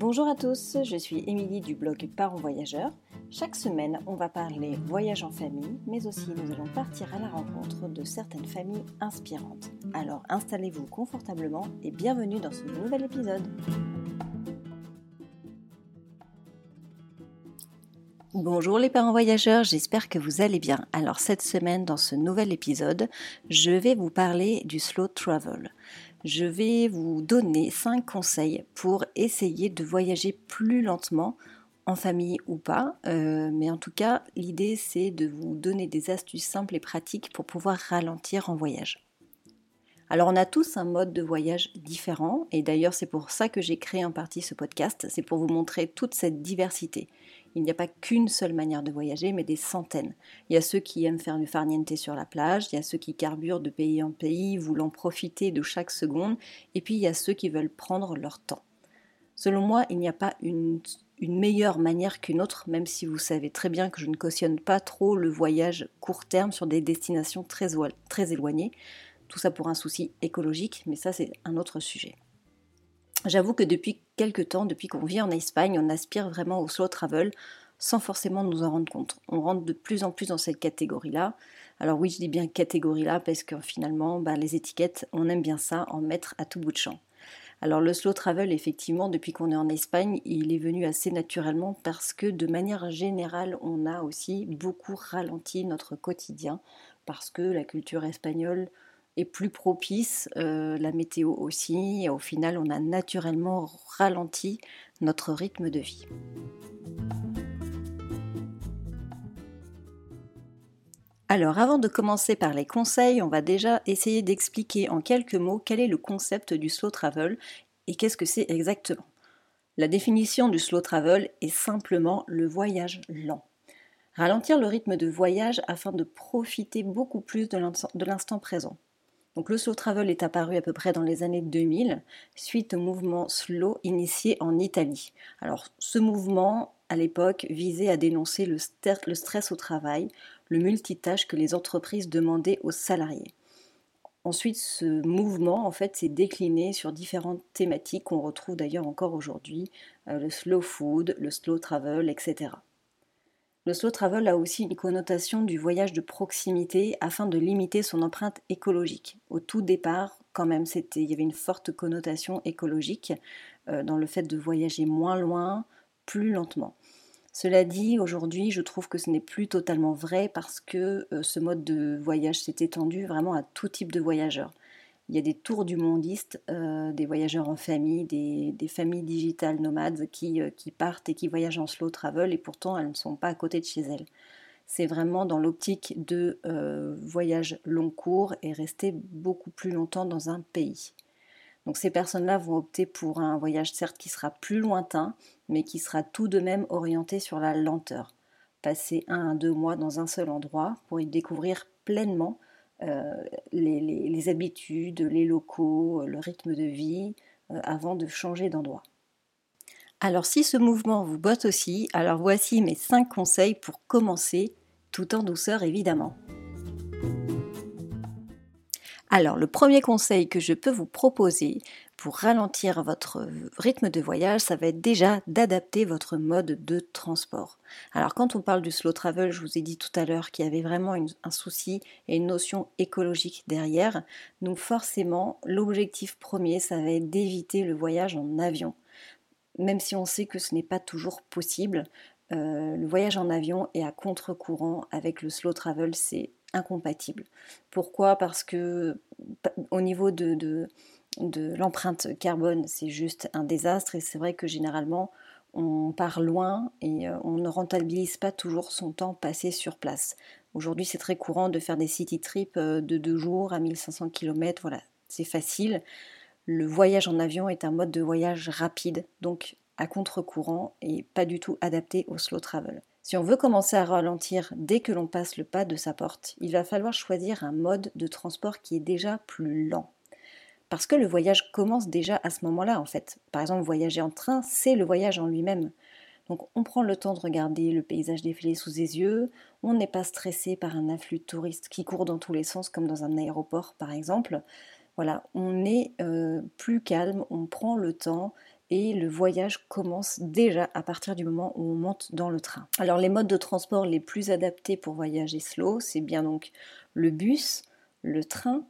Bonjour à tous, je suis Émilie du blog Parents Voyageurs. Chaque semaine, on va parler voyage en famille, mais aussi nous allons partir à la rencontre de certaines familles inspirantes. Alors installez-vous confortablement et bienvenue dans ce nouvel épisode. Bonjour les parents voyageurs, j'espère que vous allez bien. Alors cette semaine, dans ce nouvel épisode, je vais vous parler du slow travel je vais vous donner 5 conseils pour essayer de voyager plus lentement, en famille ou pas. Euh, mais en tout cas, l'idée c'est de vous donner des astuces simples et pratiques pour pouvoir ralentir en voyage. Alors on a tous un mode de voyage différent et d'ailleurs c'est pour ça que j'ai créé en partie ce podcast, c'est pour vous montrer toute cette diversité. Il n'y a pas qu'une seule manière de voyager, mais des centaines. Il y a ceux qui aiment faire du farniente sur la plage, il y a ceux qui carburent de pays en pays, voulant profiter de chaque seconde, et puis il y a ceux qui veulent prendre leur temps. Selon moi, il n'y a pas une, meilleure manière qu'une autre, même si vous savez très bien que je ne cautionne pas trop le voyage court terme sur des destinations très, très éloignées. Tout ça pour un souci écologique, mais ça c'est un autre sujet. J'avoue que depuis quelques temps, depuis qu'on vit en Espagne, on aspire vraiment au slow travel sans forcément nous en rendre compte. On rentre de plus en plus dans cette catégorie-là. Alors oui, je dis bien catégorie-là parce que finalement, bah, les étiquettes, on aime bien ça, en mettre à tout bout de champ. Alors le slow travel, effectivement, depuis qu'on est en Espagne, il est venu assez naturellement parce que de manière générale, on a aussi beaucoup ralenti notre quotidien parce que la culture espagnole est plus propice, euh, la météo aussi, et au final on a naturellement ralenti notre rythme de vie. Alors avant de commencer par les conseils, on va déjà essayer d'expliquer en quelques mots quel est le concept du slow travel et qu'est-ce que c'est exactement. La définition du slow travel est simplement le voyage lent. Ralentir le rythme de voyage afin de profiter beaucoup plus de l'instant présent. Donc le slow travel est apparu à peu près dans les années 2000 suite au mouvement slow initié en Italie. Alors ce mouvement à l'époque visait à dénoncer le, stress au travail, le multitâche que les entreprises demandaient aux salariés. Ensuite, ce mouvement en fait s'est décliné sur différentes thématiques qu'on retrouve d'ailleurs encore aujourd'hui, euh, le slow food, le slow travel, etc. Le slow travel a aussi une connotation du voyage de proximité afin de limiter son empreinte écologique. Au tout départ, quand même, il y avait une forte connotation écologique euh, dans le fait de voyager moins loin, plus lentement. Cela dit, aujourd'hui, je trouve que ce n'est plus totalement vrai parce que euh, ce mode de voyage s'est étendu vraiment à tout type de voyageurs. Il y a des tours du mondiste, euh, des voyageurs en famille, des, familles digitales nomades euh, qui, partent et qui voyagent en slow travel et pourtant elles ne sont pas à côté de chez elles. C'est vraiment dans l'optique de euh, voyage long cours et rester beaucoup plus longtemps dans un pays. Donc ces personnes-là vont opter pour un voyage certes qui sera plus lointain, mais qui sera tout de même orienté sur la lenteur. Passer un à deux mois dans un seul endroit pour y découvrir pleinement euh, les, habitudes, les locaux, le rythme de vie, euh, avant de changer d'endroit. Alors si ce mouvement vous botte aussi, alors voici mes 5 conseils pour commencer, tout en douceur évidemment. Alors le premier conseil que je peux vous proposer, pour ralentir votre rythme de voyage, ça va être déjà d'adapter votre mode de transport. Alors quand on parle du slow travel, je vous ai dit tout à l'heure qu'il y avait vraiment un souci et une notion écologique derrière. Donc forcément, l'objectif premier, ça va être d'éviter le voyage en avion. Même si on sait que ce n'est pas toujours possible, euh, le voyage en avion est à contre-courant avec le slow travel, c'est incompatible. Pourquoi? Parce que au niveau de de l'empreinte carbone, c'est juste un désastre et c'est vrai que généralement on part loin et euh, on ne rentabilise pas toujours son temps passé sur place. Aujourd'hui, c'est très courant de faire des city trips euh, de deux jours à 1500 km, voilà, c'est facile. Le voyage en avion est un mode de voyage rapide, donc à contre-courant et pas du tout adapté au slow travel. Si on veut commencer à ralentir dès que l'on passe le pas de sa porte, il va falloir choisir un mode de transport qui est déjà plus lent parce que le voyage commence déjà à ce moment-là en fait. Par exemple, voyager en train, c'est le voyage en lui-même. Donc on prend le temps de regarder le paysage défiler sous ses yeux, on n'est pas stressé par un afflux de touristes qui court dans tous les sens comme dans un aéroport par exemple. Voilà, on est euh, plus calme, on prend le temps et le voyage commence déjà à partir du moment où on monte dans le train. Alors les modes de transport les plus adaptés pour voyager slow, c'est bien donc le bus, le train,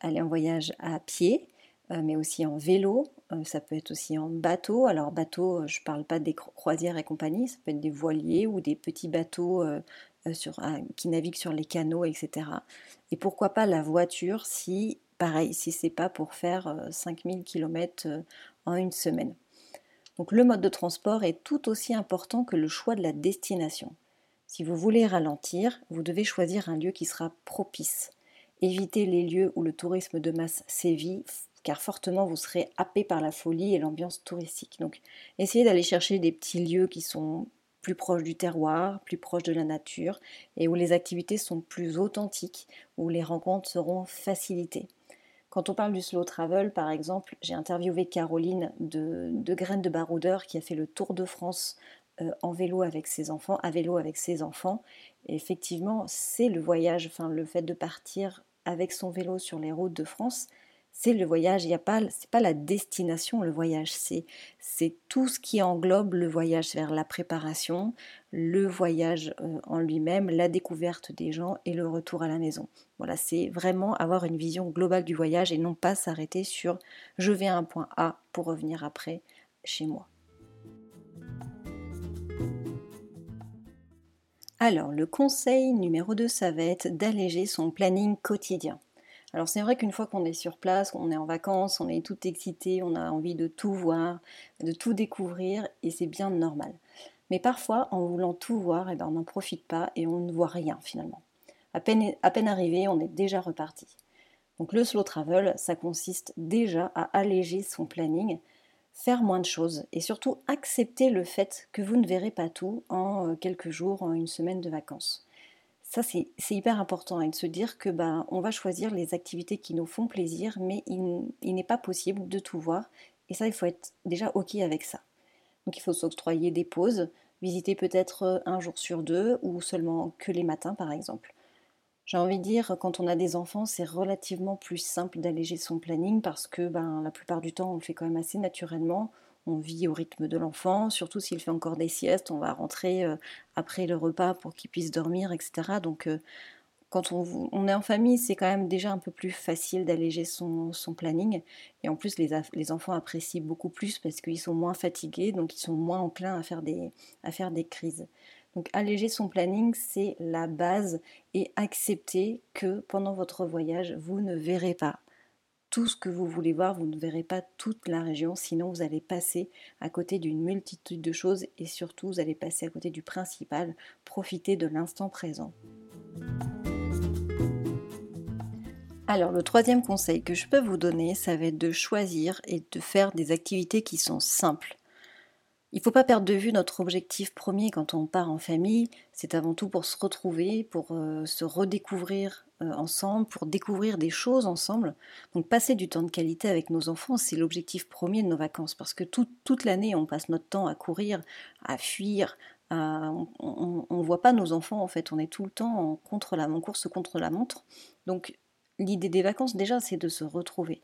aller en voyage à pied, euh, mais aussi en vélo, euh, ça peut être aussi en bateau. Alors bateau, je ne parle pas des croisières et compagnie, ça peut être des voiliers ou des petits bateaux qui naviguent sur les canaux, etc. Et pourquoi pas la voiture si, pareil, si c'est pas pour faire 5000 km en une semaine. Donc le mode de transport est tout aussi important que le choix de la destination. Si vous voulez ralentir, vous devez choisir un lieu qui sera propice. Évitez les lieux où le tourisme de masse sévit, car fortement vous serez happé par la folie et l'ambiance touristique. Donc essayez d'aller chercher des petits lieux qui sont plus proches du terroir, plus proches de la nature, et où les activités sont plus authentiques, où les rencontres seront facilitées. Quand on parle du slow travel, par exemple, j'ai interviewé Caroline de, Graines de Baroudeur qui a fait le tour de France euh, en vélo avec ses enfants, à vélo avec ses enfants. Effectivement, c'est le voyage, enfin le fait de partir avec son vélo sur les routes de France, c'est le voyage. Il y a pas, c'est pas la destination le voyage, c'est c'est tout ce qui englobe le voyage vers la préparation, le voyage euh, en lui-même, la découverte des gens et le retour à la maison. Voilà, c'est vraiment avoir une vision globale du voyage et non pas s'arrêter sur je vais à un point A pour revenir après chez moi. Alors, le conseil numéro 2, ça va être d'alléger son planning quotidien. Alors c'est vrai qu'une fois qu'on est sur place, qu'on est en vacances, on est tout excité, on a envie de tout voir, de tout découvrir, et c'est bien normal. Mais parfois, en voulant tout voir, eh ben, on n'en profite pas et on ne voit rien finalement. À peine, à peine arrivé, on est déjà reparti. Donc le slow travel, ça consiste déjà à alléger son planning, faire moins de choses et surtout accepter le fait que vous ne verrez pas tout en euh, quelques jours, en une semaine de vacances. Ça, c'est hyper important et de se dire que ben, on va choisir les activités qui nous font plaisir, mais il, n'est pas possible de tout voir. Et ça, il faut être déjà OK avec ça. Donc il faut s'octroyer des pauses, visiter peut-être euh, un jour sur deux ou seulement que les matins par exemple. J'ai envie de dire, quand on a des enfants, c'est relativement plus simple d'alléger son planning parce que ben, la plupart du temps, on le fait quand même assez naturellement. On vit au rythme de l'enfant, surtout s'il fait encore des siestes, on va rentrer euh, après le repas pour qu'il puisse dormir, etc. Donc, euh, quand on, est en famille, c'est quand même déjà un peu plus facile d'alléger son, planning. Et en plus, les, les, enfants apprécient beaucoup plus parce qu'ils sont moins fatigués, donc ils sont moins enclins à faire des, à faire des crises. Donc alléger son planning, c'est la base et accepter que pendant votre voyage, vous ne verrez pas tout ce que vous voulez voir, vous ne verrez pas toute la région, sinon vous allez passer à côté d'une multitude de choses et surtout vous allez passer à côté du principal, profiter de l'instant présent. Alors le troisième conseil que je peux vous donner, ça va être de choisir et de faire des activités qui sont simples. Il ne faut pas perdre de vue notre objectif premier quand on part en famille, c'est avant tout pour se retrouver, pour euh, se redécouvrir euh, ensemble, pour découvrir des choses ensemble. Donc passer du temps de qualité avec nos enfants, c'est l'objectif premier de nos vacances, parce que toute l'année, on passe notre temps à courir, à fuir, on ne voit pas nos enfants en fait, on est tout le temps en, contre la, en course contre la montre. Donc l'idée des vacances déjà, c'est de se retrouver.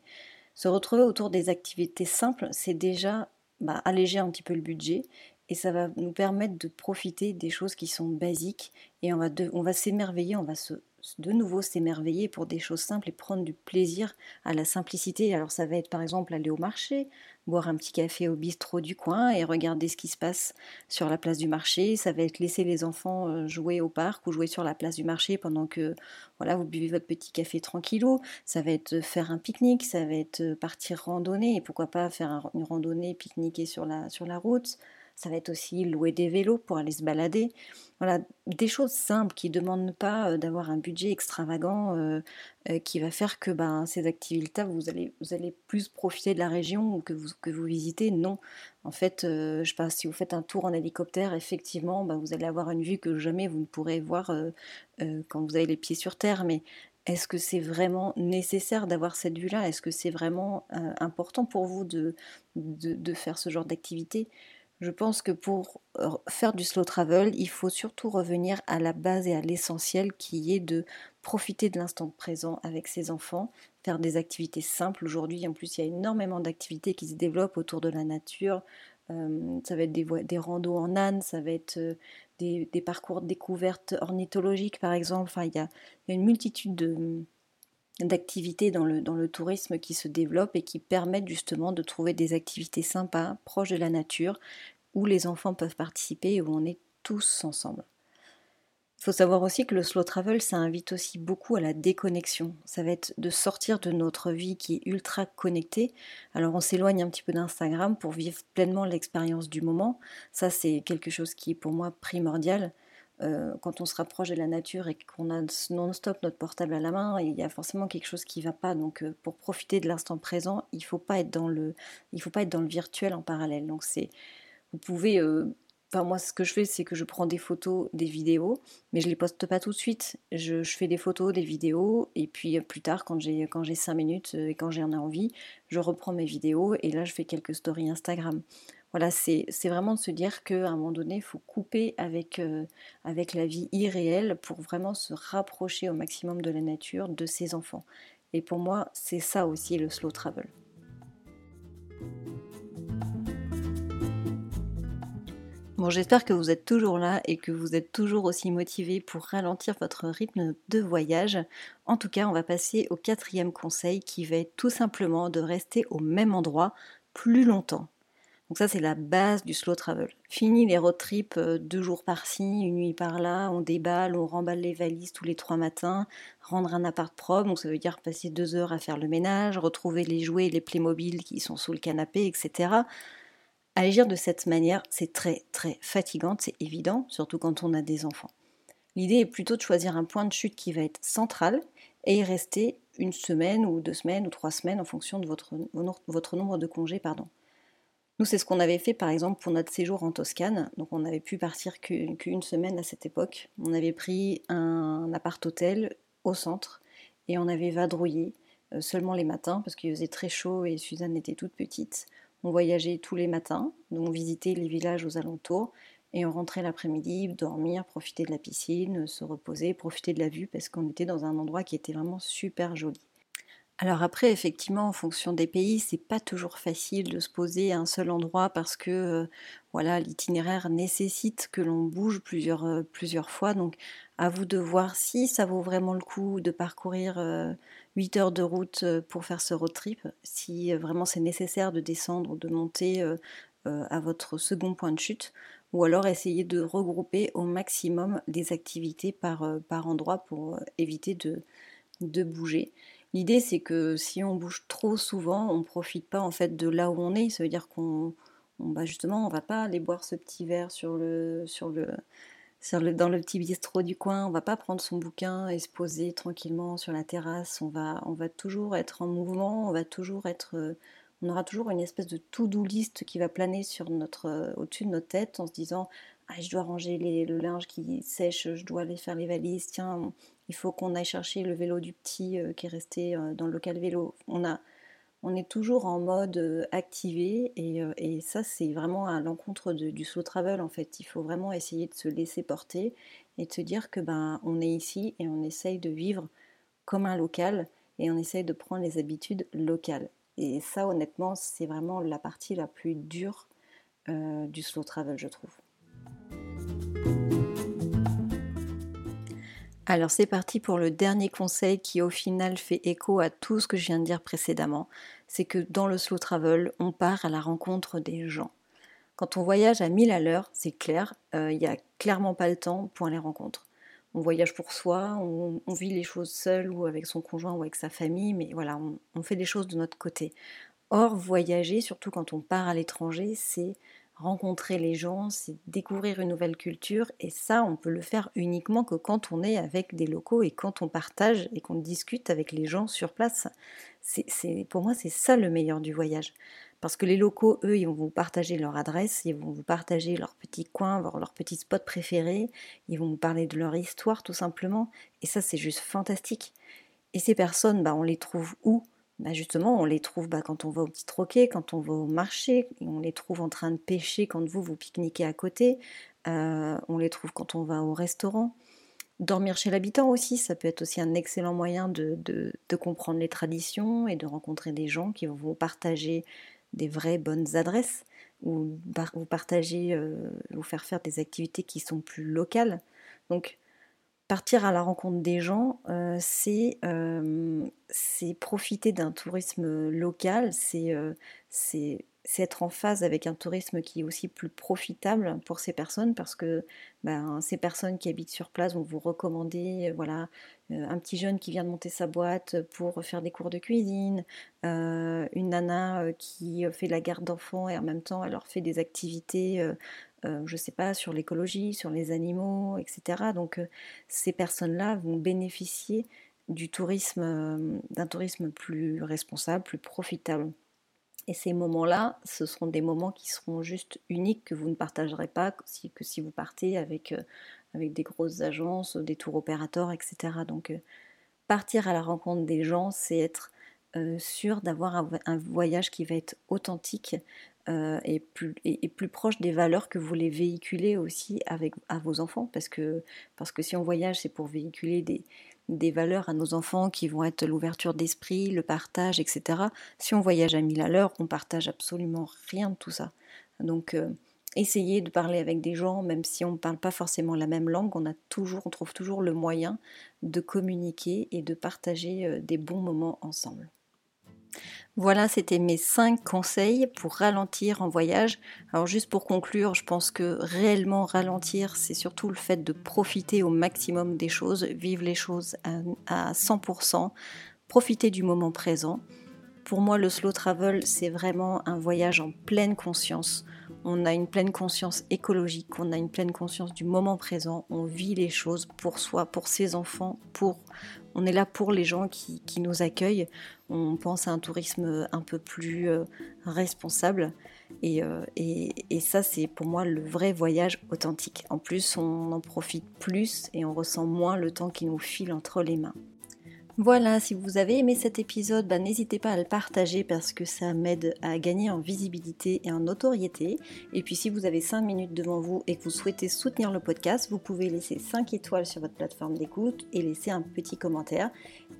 Se retrouver autour des activités simples, c'est déjà bah, alléger un petit peu le budget et ça va nous permettre de profiter des choses qui sont basiques et on va, on va s'émerveiller, on va se de nouveau s'émerveiller pour des choses simples et prendre du plaisir à la simplicité. Alors ça va être par exemple aller au marché, boire un petit café au bistrot du coin et regarder ce qui se passe sur la place du marché. Ça va être laisser les enfants euh, jouer au parc ou jouer sur la place du marché pendant que voilà, vous buvez votre petit café tranquillou. Ça va être faire un pique-nique, ça va être partir randonner et pourquoi pas faire une randonnée, pique-niquer sur la, sur la route. Ça va être aussi louer des vélos pour aller se balader. Voilà, des choses simples qui ne demandent pas euh, d'avoir un budget extravagant euh, euh, qui va faire que ben, ces activités, vous allez, vous allez plus profiter de la région que vous, que vous visitez. Non, en fait, je sais pas, si vous faites un tour en hélicoptère, effectivement, ben, vous allez avoir une vue que jamais vous ne pourrez voir quand vous avez les pieds sur terre. Mais est-ce que c'est vraiment nécessaire d'avoir cette vue-là? Est-ce que c'est vraiment important pour vous de, de, de faire ce genre d'activité? Je pense que pour faire du slow travel, il faut surtout revenir à la base et à l'essentiel qui est de profiter de l'instant présent avec ses enfants, faire des activités simples. Aujourd'hui, en plus, il y a énormément d'activités qui se développent autour de la nature. Euh, ça va être des, des randos en âne, ça va être euh, des, parcours de découverte ornithologique, par exemple. Enfin, il y a, une multitude d'activités dans le, dans le tourisme qui se développent et qui permettent justement de trouver des activités sympas, proches de la nature, où les enfants peuvent participer et où on est tous ensemble. Il faut savoir aussi que le slow travel, ça invite aussi beaucoup à la déconnexion. Ça va être de sortir de notre vie qui est ultra connectée. Alors on s'éloigne un petit peu d'Instagram pour vivre pleinement l'expérience du moment. Ça, c'est quelque chose qui est pour moi primordial. Euh, quand on se rapproche de la nature et qu'on a non-stop notre portable à la main, il y a forcément quelque chose qui ne va pas. Donc euh, pour profiter de l'instant présent, il ne faut pas être dans le, virtuel en parallèle. Donc c'est, vous pouvez euh, moi, ce que je fais, c'est que je prends des photos, des vidéos, mais je les poste pas tout de suite. Je, fais des photos, des vidéos, et puis euh, plus tard, quand j'ai quand j'ai 5 minutes euh, et quand j'en ai envie, je reprends mes vidéos et là, je fais quelques stories Instagram. Voilà, c'est vraiment de se dire qu'à un moment donné, il faut couper avec, avec la vie irréelle pour vraiment se rapprocher au maximum de la nature, de ses enfants. Et pour moi, c'est ça aussi le slow travel. Bon, j'espère que vous êtes toujours là et que vous êtes toujours aussi motivé pour ralentir votre rythme de voyage. En tout cas, on va passer au quatrième conseil qui va être tout simplement de rester au même endroit plus longtemps. Donc ça, c'est la base du slow travel. Fini les road trips euh, deux jours par-ci, une nuit par-là, on déballe, on remballe les valises tous les trois matins, rendre un appart propre, donc ça veut dire passer deux heures à faire le ménage, retrouver les jouets, les Playmobil qui sont sous le canapé, etc. Agir de cette manière, c'est très très fatigant, c'est évident, surtout quand on a des enfants. L'idée est plutôt de choisir un point de chute qui va être central et y rester une semaine ou deux semaines ou trois semaines en fonction de votre, nombre de congés. Pardon. Nous, c'est ce qu'on avait fait par exemple pour notre séjour en Toscane. Donc on avait pu partir qu'une semaine à cette époque. On avait pris un appart-hôtel au centre et on avait vadrouillé euh, seulement les matins parce qu'il faisait très chaud et Suzanne était toute petite. On voyageait tous les matins, on visitait les villages aux alentours et on rentrait l'après-midi, dormir, profiter de la piscine, se reposer, profiter de la vue parce qu'on était dans un endroit qui était vraiment super joli. Alors après, effectivement, en fonction des pays, c'est pas toujours facile de se poser à un seul endroit parce que euh, voilà, l'itinéraire nécessite que l'on bouge plusieurs, euh, plusieurs fois. Donc à vous de voir si ça vaut vraiment le coup de parcourir 8 euh, heures de route pour faire ce road trip, si vraiment c'est nécessaire de descendre ou de monter à votre second point de chute, ou alors essayer de regrouper au maximum des activités par, par endroit pour éviter de, bouger. L'idée, c'est que si on bouge trop souvent, on ne profite pas en fait de là où on est. Ça veut dire qu'on, on, bah justement, on va pas aller boire ce petit verre sur le, sur le, dans le petit bistrot du coin. On va pas prendre son bouquin et se poser tranquillement sur la terrasse. On va, on va toujours être en mouvement. On va toujours être, on aura toujours une espèce de to-do list qui va planer sur notre, au-dessus de notre tête en se disant ah, je dois ranger le linge qui sèche, je dois aller faire les valises, tiens, il faut qu'on aille chercher le vélo du petit euh, qui est resté euh, dans le local vélo. On, a, on est toujours en mode euh, activé et, ça c'est vraiment à l'encontre du slow travel en fait. Il faut vraiment essayer de se laisser porter et de se dire que ben on est ici et on essaye de vivre comme un local et on essaye de prendre les habitudes locales. Et ça honnêtement c'est vraiment la partie la plus dure du slow travel je trouve. Alors c'est parti pour le dernier conseil qui au final fait écho à tout ce que je viens de dire précédemment. C'est que dans le slow travel, on part à la rencontre des gens. Quand on voyage à 1000 à l'heure, c'est clair, euh, il n'y a clairement pas le temps pour les rencontres. On voyage pour soi, on, vit les choses seul ou avec son conjoint ou avec sa famille, mais voilà, on fait des choses de notre côté. Or, voyager, surtout quand on part à l'étranger, c'est rencontrer les gens, c'est découvrir une nouvelle culture et ça on peut le faire uniquement que quand on est avec des locaux et quand on partage et qu'on discute avec les gens sur place. C'est, pour moi c'est ça le meilleur du voyage. Parce que les locaux, eux, ils vont vous partager leur adresse, ils vont vous partager leur petit coin, leur petit spot préféré, ils vont vous parler de leur histoire tout simplement. Et ça c'est juste fantastique. Et ces personnes, bah, on les trouve où? Bah, justement, on les trouve bah, quand on va au petit troquet, quand on va au marché, on les trouve en train de pêcher quand vous, vous pique-niquez à côté, euh, on les trouve quand on va au restaurant. Dormir chez l'habitant aussi, ça peut être aussi un excellent moyen de, comprendre les traditions et de rencontrer des gens qui vont vous partager des vraies bonnes adresses ou vous partager, euh, vous faire faire des activités qui sont plus locales. Partir à la rencontre des gens, euh, euh, c'est profiter d'un tourisme local, c'est c'est être en phase avec un tourisme qui est aussi plus profitable pour ces personnes parce que ben, ces personnes qui habitent sur place vont vous recommander voilà, euh, un petit jeune qui vient de monter sa boîte pour faire des cours de cuisine, euh, une nana euh, qui fait la garde d'enfants et en même temps elle leur fait des activités, je ne sais pas, sur l'écologie, sur les animaux, etc. Donc ces personnes-là vont bénéficier du tourisme, d'un tourisme plus responsable, plus profitable. Et ces moments-là, ce seront des moments qui seront juste uniques, que vous ne partagerez pas que si, que si vous partez avec, euh, avec des grosses agences, des tours opérateurs, etc. Donc euh, partir à la rencontre des gens, c'est être euh, sûr d'avoir un, voyage qui va être authentique et, plus, et, plus proche des valeurs que vous voulez véhiculer aussi avec, à vos enfants. Parce que, parce que si on voyage, c'est pour véhiculer des, des valeurs à nos enfants qui vont être l'ouverture d'esprit, le partage, etc. Si on voyage à mille à l'heure, on partage absolument rien de tout ça. Donc, euh, essayez de parler avec des gens, même si on ne parle pas forcément la même langue, on, a toujours, on trouve toujours le moyen de communiquer et de partager euh, des bons moments ensemble. Voilà, c'était mes 5 conseils pour ralentir en voyage. Alors juste pour conclure, je pense que réellement ralentir, c'est surtout le fait de profiter au maximum des choses, vivre les choses à, 100%, profiter du moment présent. Pour moi, le slow travel, c'est vraiment un voyage en pleine conscience. On a une pleine conscience écologique, on a une pleine conscience du moment présent, on vit les choses pour soi, pour ses enfants, pour on est là pour les gens qui, nous accueillent. On pense à un tourisme un peu plus euh, responsable. Euh, et, et, ça, c'est pour moi le vrai voyage authentique. En plus, on en profite plus et on ressent moins le temps qui nous file entre les mains. Voilà, si vous avez aimé cet épisode, bah, n'hésitez pas à le partager parce que ça m'aide à gagner en visibilité et en notoriété. Et puis si vous avez 5 minutes devant vous et que vous souhaitez soutenir le podcast, vous pouvez laisser 5 étoiles sur votre plateforme d'écoute et laisser un petit commentaire.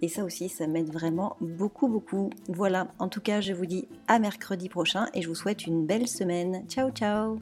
Et ça aussi, ça m'aide vraiment beaucoup, beaucoup. Voilà, en tout cas, je vous dis à mercredi prochain et je vous souhaite une belle semaine. Ciao, ciao